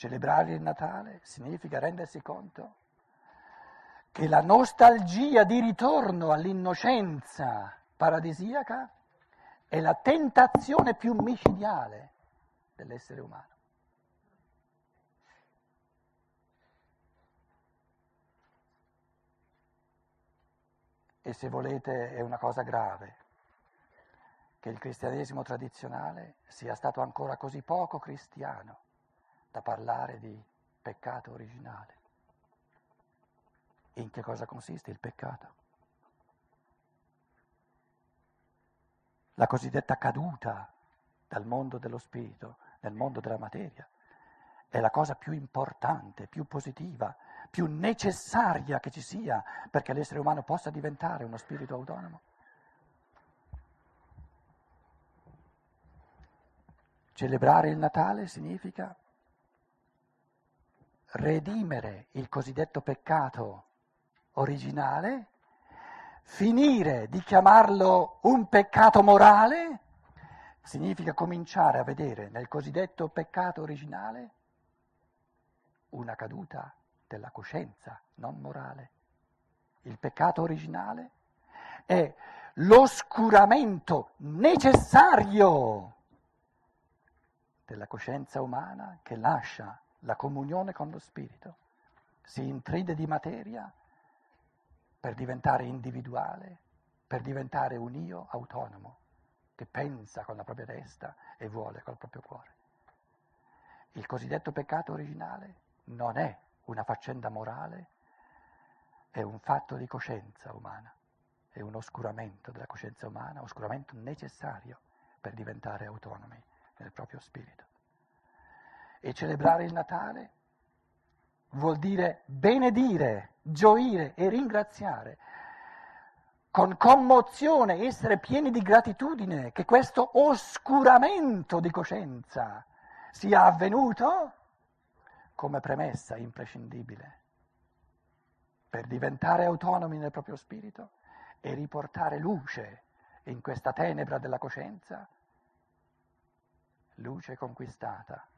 Celebrare il Natale significa rendersi conto che la nostalgia di ritorno all'innocenza paradisiaca è la tentazione più micidiale dell'essere umano. E se volete è una cosa grave che il cristianesimo tradizionale sia stato ancora così poco cristiano da parlare di peccato originale. In che cosa consiste il peccato? La cosiddetta caduta dal mondo dello spirito nel mondo della materia è la cosa più importante, più positiva, più necessaria che ci sia perché l'essere umano possa diventare uno spirito autonomo. Celebrare il Natale significa redimere il cosiddetto peccato originale, finire di chiamarlo un peccato morale, significa cominciare a vedere nel cosiddetto peccato originale una caduta della coscienza, non morale. Il peccato originale è l'oscuramento necessario della coscienza umana che lascia la comunione con lo spirito, si intride di materia per diventare individuale, per diventare un io autonomo, che pensa con la propria testa e vuole col proprio cuore. Il cosiddetto peccato originale non è una faccenda morale, è un fatto di coscienza umana, è un oscuramento della coscienza umana, oscuramento necessario per diventare autonomi nel proprio spirito. E celebrare il Natale vuol dire benedire, gioire e ringraziare, con commozione essere pieni di gratitudine che questo oscuramento di coscienza sia avvenuto come premessa imprescindibile per diventare autonomi nel proprio spirito e riportare luce in questa tenebra della coscienza, luce conquistata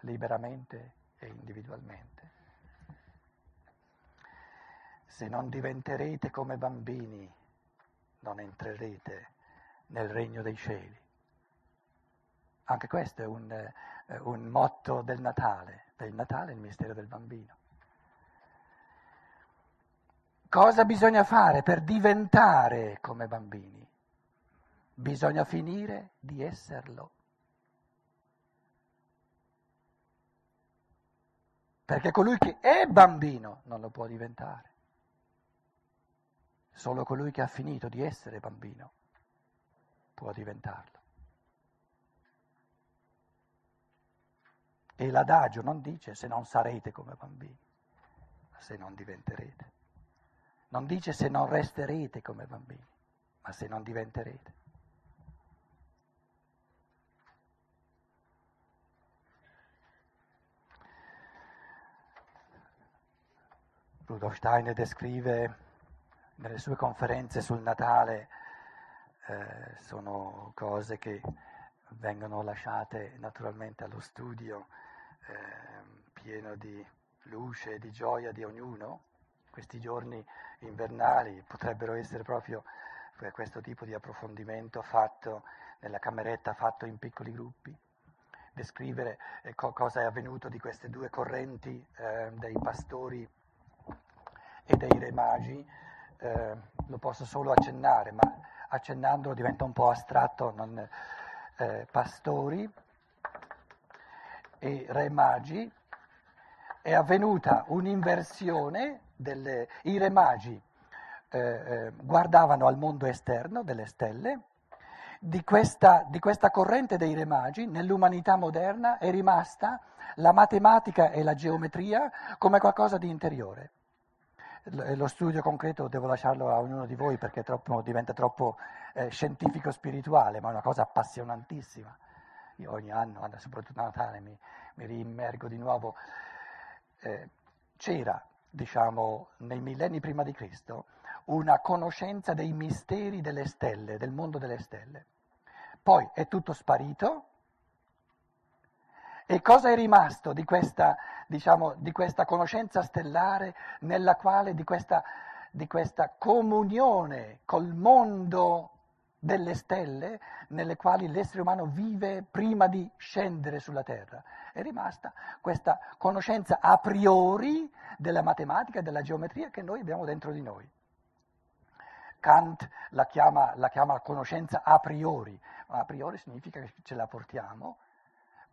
liberamente e individualmente. Se non diventerete come bambini, non entrerete nel regno dei cieli. Anche questo è un, eh, un motto del Natale, il Natale il mistero del bambino. Cosa bisogna fare per diventare come bambini? Bisogna finire di esserlo. Perché colui che è bambino non lo può diventare. Solo colui che ha finito di essere bambino può diventarlo. E l'adagio non dice se non sarete come bambini, ma se non diventerete. Non dice se non resterete come bambini, ma se non diventerete. Rudolf Steiner descrive nelle sue conferenze sul Natale, eh, sono cose che vengono lasciate naturalmente allo studio, eh, pieno di luce e di gioia di ognuno. Questi giorni invernali potrebbero essere proprio questo tipo di approfondimento fatto nella cameretta, fatto in piccoli gruppi descrivere eh, co- cosa è avvenuto di queste due correnti eh, dei pastori e dei re magi, eh, lo posso solo accennare, ma accennandolo diventa un po' astratto, non, eh, pastori e re magi, è avvenuta un'inversione, delle, i re magi eh, eh, guardavano al mondo esterno delle stelle, di questa, di questa corrente dei re magi nell'umanità moderna è rimasta la matematica e la geometria come qualcosa di interiore lo studio concreto devo lasciarlo a ognuno di voi perché troppo, diventa troppo eh, scientifico-spirituale, ma è una cosa appassionantissima. Io ogni anno, soprattutto a Natale, mi, mi riimmergo di nuovo. Eh, c'era, diciamo, nei millenni prima di Cristo, una conoscenza dei misteri delle stelle, del mondo delle stelle. Poi è tutto sparito E cosa è rimasto di questa, diciamo, di questa conoscenza stellare nella quale, di questa, di questa comunione col mondo delle stelle nelle quali l'essere umano vive prima di scendere sulla Terra. È rimasta questa conoscenza a priori della matematica e della geometria che noi abbiamo dentro di noi. Kant la chiama, la chiama conoscenza a priori, ma a priori significa che ce la portiamo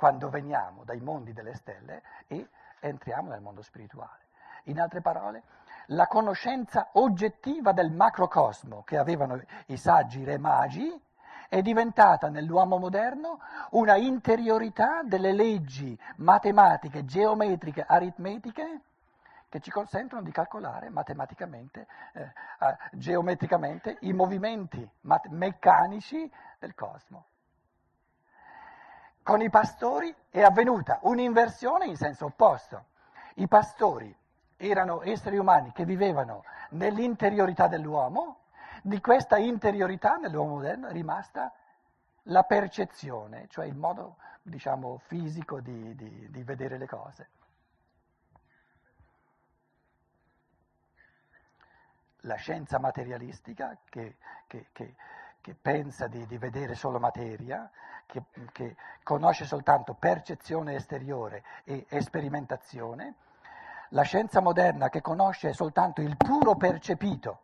quando veniamo dai mondi delle stelle e entriamo nel mondo spirituale. In altre parole, la conoscenza oggettiva del macrocosmo che avevano i saggi re magi è diventata nell'uomo moderno una interiorità delle leggi matematiche, geometriche, aritmetiche che ci consentono di calcolare matematicamente, eh, geometricamente i movimenti mat- meccanici del cosmo. Con i pastori è avvenuta un'inversione in senso opposto. I pastori erano esseri umani che vivevano nell'interiorità dell'uomo, di questa interiorità nell'uomo moderno è rimasta la percezione, cioè il modo diciamo, fisico di, di, di vedere le cose. La scienza materialistica che, che, che, che pensa di, di, vedere solo materia, che conosce soltanto percezione esteriore e sperimentazione, la scienza moderna che conosce soltanto il puro percepito.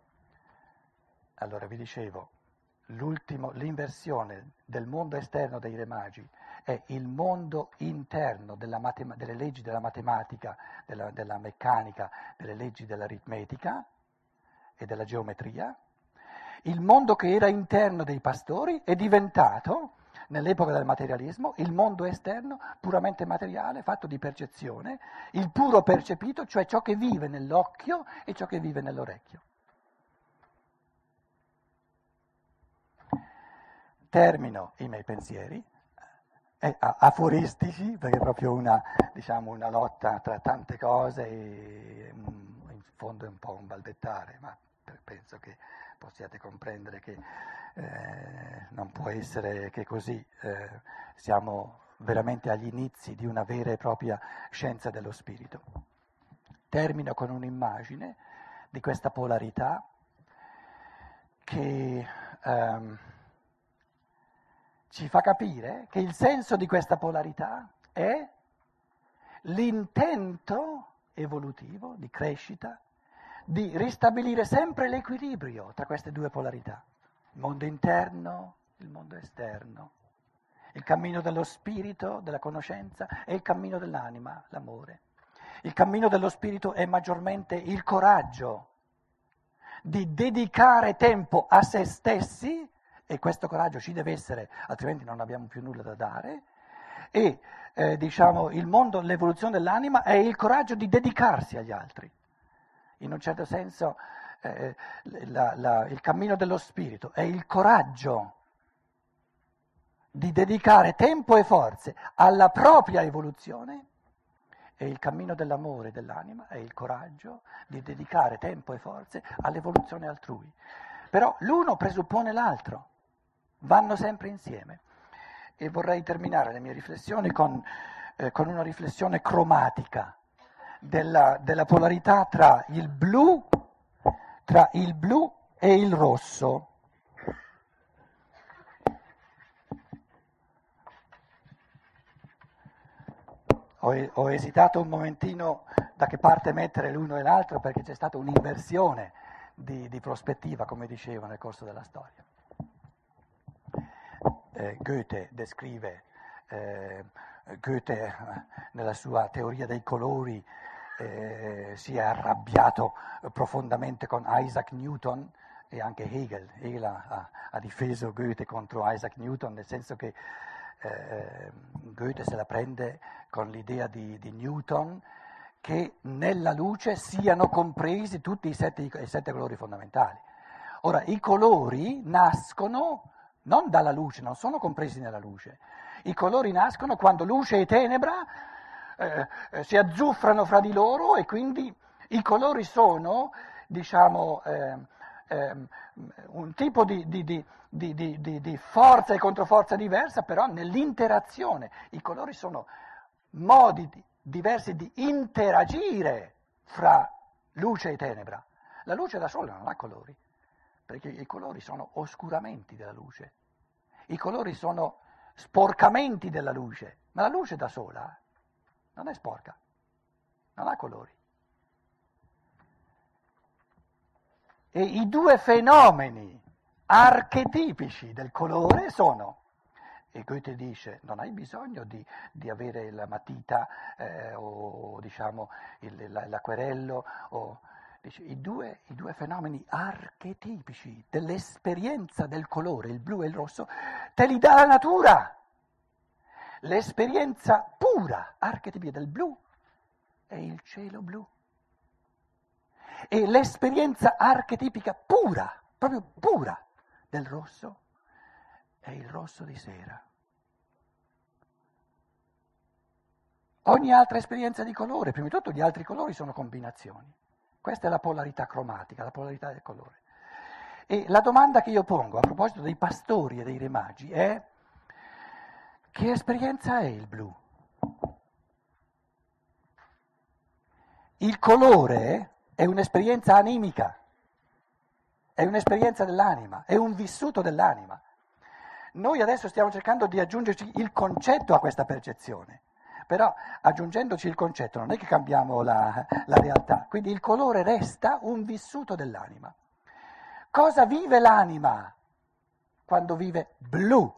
Allora vi dicevo, l'inversione del mondo esterno dei re magi è il mondo interno matema- delle leggi della matematica, della, della meccanica, delle leggi dell'aritmetica e della geometria. Il mondo che era interno dei pastori è diventato nell'epoca del materialismo, il mondo esterno puramente materiale, fatto di percezione, il puro percepito, cioè ciò che vive nell'occhio e ciò che vive nell'orecchio. Termino i miei pensieri eh, aforistici, perché è proprio una, diciamo, una lotta tra tante cose e mm, in fondo è un po' un balbettare, ma penso che possiate comprendere che eh, non può essere che così eh, siamo veramente agli inizi di una vera e propria scienza dello spirito. Termino con un'immagine di questa polarità che ehm, ci fa capire che il senso di questa polarità è l'intento evolutivo di crescita di ristabilire sempre l'equilibrio tra queste due polarità, il mondo interno, il mondo esterno, il cammino dello spirito, della conoscenza e il cammino dell'anima, l'amore. Il cammino dello spirito è maggiormente il coraggio di dedicare tempo a se stessi, e questo coraggio ci deve essere, altrimenti non abbiamo più nulla da dare, e eh, diciamo il mondo, l'evoluzione dell'anima è il coraggio di dedicarsi agli altri in un certo senso eh, la, la, il cammino dello spirito è il coraggio di dedicare tempo e forze alla propria evoluzione e il cammino dell'amore dell'anima è il coraggio di dedicare tempo e forze all'evoluzione altrui. Però l'uno presuppone l'altro, vanno sempre insieme. E vorrei terminare le mie riflessioni con, eh, con una riflessione cromatica della, della polarità tra il blu, tra il blu e il rosso. Ho, ho, esitato un momentino da che parte mettere l'uno e l'altro perché c'è stata un'inversione di, di prospettiva, come dicevo, nel corso della storia. Eh, Goethe descrive, eh, Goethe nella sua teoria dei colori eh, si è arrabbiato profondamente con Isaac Newton e anche Hegel. Hegel ha, ha difeso Goethe contro Isaac Newton, nel senso che eh, Goethe se la prende con l'idea di, di, Newton che nella luce siano compresi tutti i sette, i sette colori fondamentali. Ora, i colori nascono non dalla luce, non sono compresi nella luce. I colori nascono quando luce e tenebra eh, eh, si azzuffrano fra di loro e quindi i colori sono, diciamo, eh, eh, un tipo di, di, di, di, forza e controforza diversa, però nell'interazione. I colori sono modi diversi di interagire fra luce e tenebra. La luce da sola non ha colori, perché i colori sono oscuramenti della luce, i colori sono sporcamenti della luce, ma la luce da sola non è sporca, non ha colori. E i due fenomeni archetipici del colore sono, e Goethe dice, non hai bisogno di, di avere la matita eh, o diciamo il, l'acquerello, o, dice, i, due, i due fenomeni archetipici dell'esperienza del colore, il blu e il rosso, te li dà la natura. L'esperienza pura, archetipica del blu, è il cielo blu. E l'esperienza archetipica pura, proprio pura, del rosso è il rosso di sera. Ogni altra esperienza di colore, prima di tutto gli altri colori sono combinazioni. Questa è la polarità cromatica, la polarità del colore. E la domanda che io pongo a proposito dei pastori e dei re magi è che esperienza è il blu? Il colore è un'esperienza animica è un'esperienza dell'anima, è un vissuto dell'anima. Noi adesso stiamo cercando di aggiungerci il concetto a questa percezione, però aggiungendoci il concetto non è che cambiamo la, la realtà, quindi il colore resta un vissuto dell'anima. Cosa vive l'anima quando vive blu?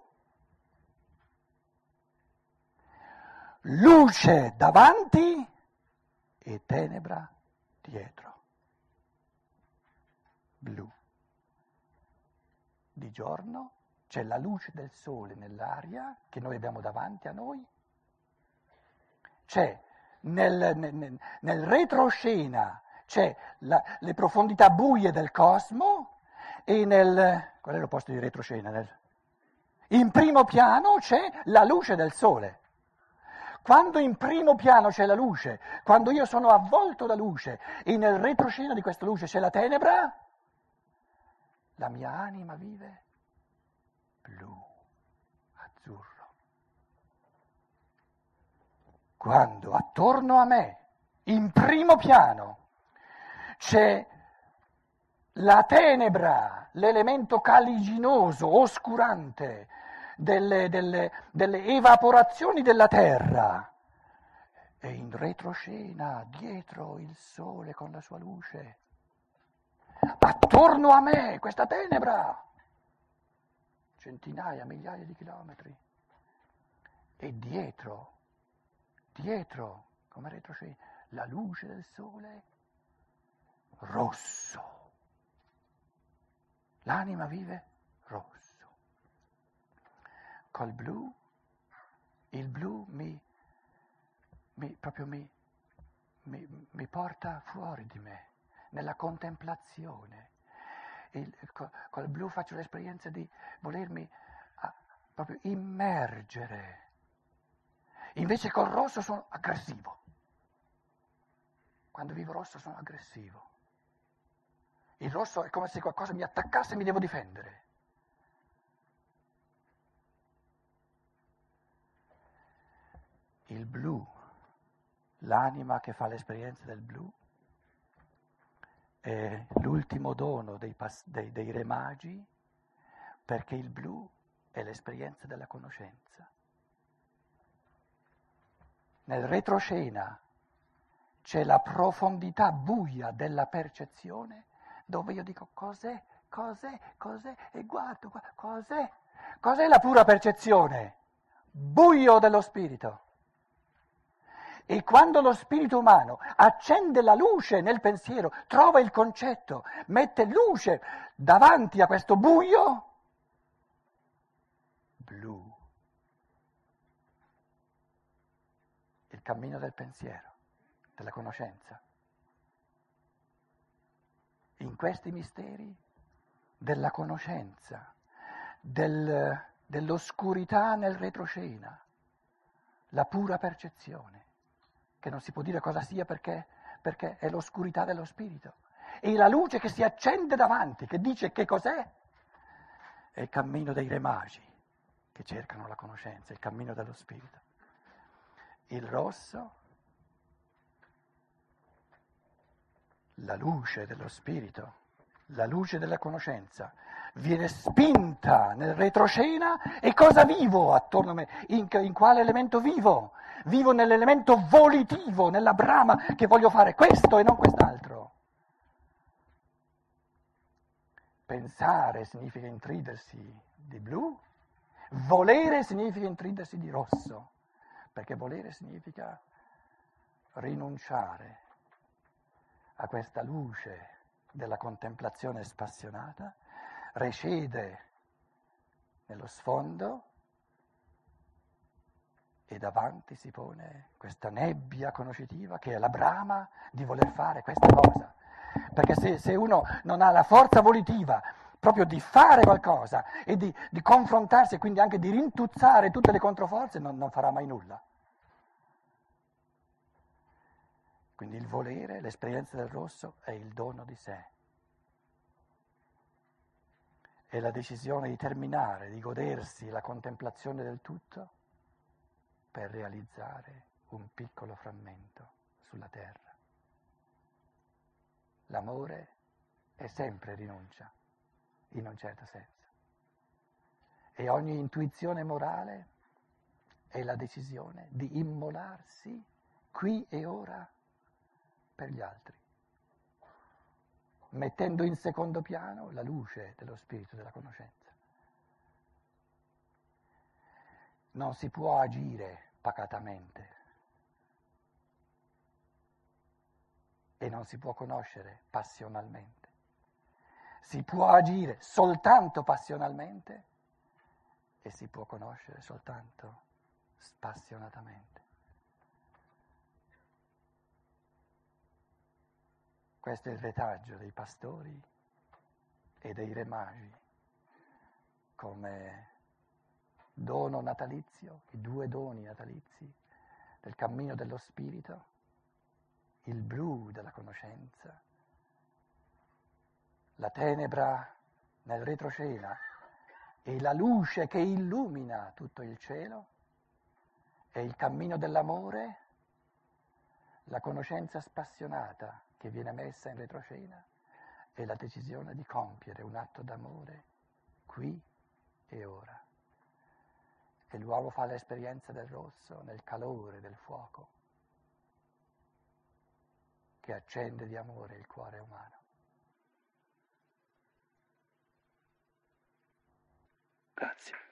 Luce davanti e tenebra dietro. Blu di giorno, c'è la luce del sole nell'aria che noi abbiamo davanti a noi, c'è nel, nel, nel retroscena c'è la, le profondità buie del cosmo e nel... qual è l'opposto di retroscena? Nel, in primo piano c'è la luce del sole. Quando in primo piano c'è la luce, quando io sono avvolto da luce e nel retroscena di questa luce c'è la tenebra, la mia anima vive blu, azzurro. Quando attorno a me, in primo piano, c'è la tenebra, l'elemento caliginoso, oscurante delle, delle, delle evaporazioni della terra, e in retroscena, dietro il sole con la sua luce, attorno a me questa tenebra, centinaia, migliaia di chilometri, e dietro, dietro, come retrocede, la luce del sole rosso. L'anima vive rosso. Col blu, il blu mi, mi proprio mi, mi, mi porta fuori di me nella contemplazione. Il, col blu faccio l'esperienza di volermi ah, proprio immergere. Invece col rosso sono aggressivo. Quando vivo rosso sono aggressivo. Il rosso è come se qualcosa mi attaccasse e mi devo difendere. Il blu, l'anima che fa l'esperienza del blu, è l'ultimo dono dei, pas- dei, dei re magi perché il blu è l'esperienza della conoscenza. Nel retroscena c'è la profondità buia della percezione dove io dico cos'è, cos'è, cos'è? E guardo, cos'è, cos'è la pura percezione? Buio dello spirito. E quando lo spirito umano accende la luce nel pensiero, trova il concetto, mette luce davanti a questo buio, blu, il cammino del pensiero, della conoscenza. In questi misteri della conoscenza, del, dell'oscurità nel retroscena, la pura percezione che non si può dire cosa sia perché, perché è l'oscurità dello spirito. E la luce che si accende davanti, che dice che cos'è, è il cammino dei re che cercano la conoscenza, il cammino dello spirito. Il rosso, la luce dello spirito, la luce della conoscenza, viene spinta nel retroscena e cosa vivo attorno a me? In, in quale elemento vivo? Vivo nell'elemento volitivo, nella brama che voglio fare questo e non quest'altro. Pensare significa intridersi di blu, volere significa intridersi di rosso, perché volere significa rinunciare a questa luce della contemplazione spassionata, recede nello sfondo e davanti si pone questa nebbia conoscitiva che è la brama di voler fare questa cosa. Perché se, se uno non ha la forza volitiva proprio di fare qualcosa e di, di confrontarsi e quindi anche di rintuzzare tutte le controforze, non, non farà mai nulla. Quindi il volere, l'esperienza del rosso è il dono di sé. È la decisione di terminare, di godersi la contemplazione del tutto per realizzare un piccolo frammento sulla terra. L'amore è sempre rinuncia, in un certo senso. E ogni intuizione morale è la decisione di immolarsi qui e ora per gli altri, mettendo in secondo piano la luce dello spirito della conoscenza. Non si può agire pacatamente e non si può conoscere passionalmente. Si può agire soltanto passionalmente e si può conoscere soltanto spassionatamente. Questo è il retaggio dei pastori e dei re magi come dono natalizio, i due doni natalizi del cammino dello spirito, il blu della conoscenza, la tenebra nel retroscena e la luce che illumina tutto il cielo, e il cammino dell'amore, la conoscenza spassionata che viene messa in retroscena è la decisione di compiere un atto d'amore qui e ora. E l'uomo fa l'esperienza del rosso nel calore del fuoco che accende di amore il cuore umano. Grazie.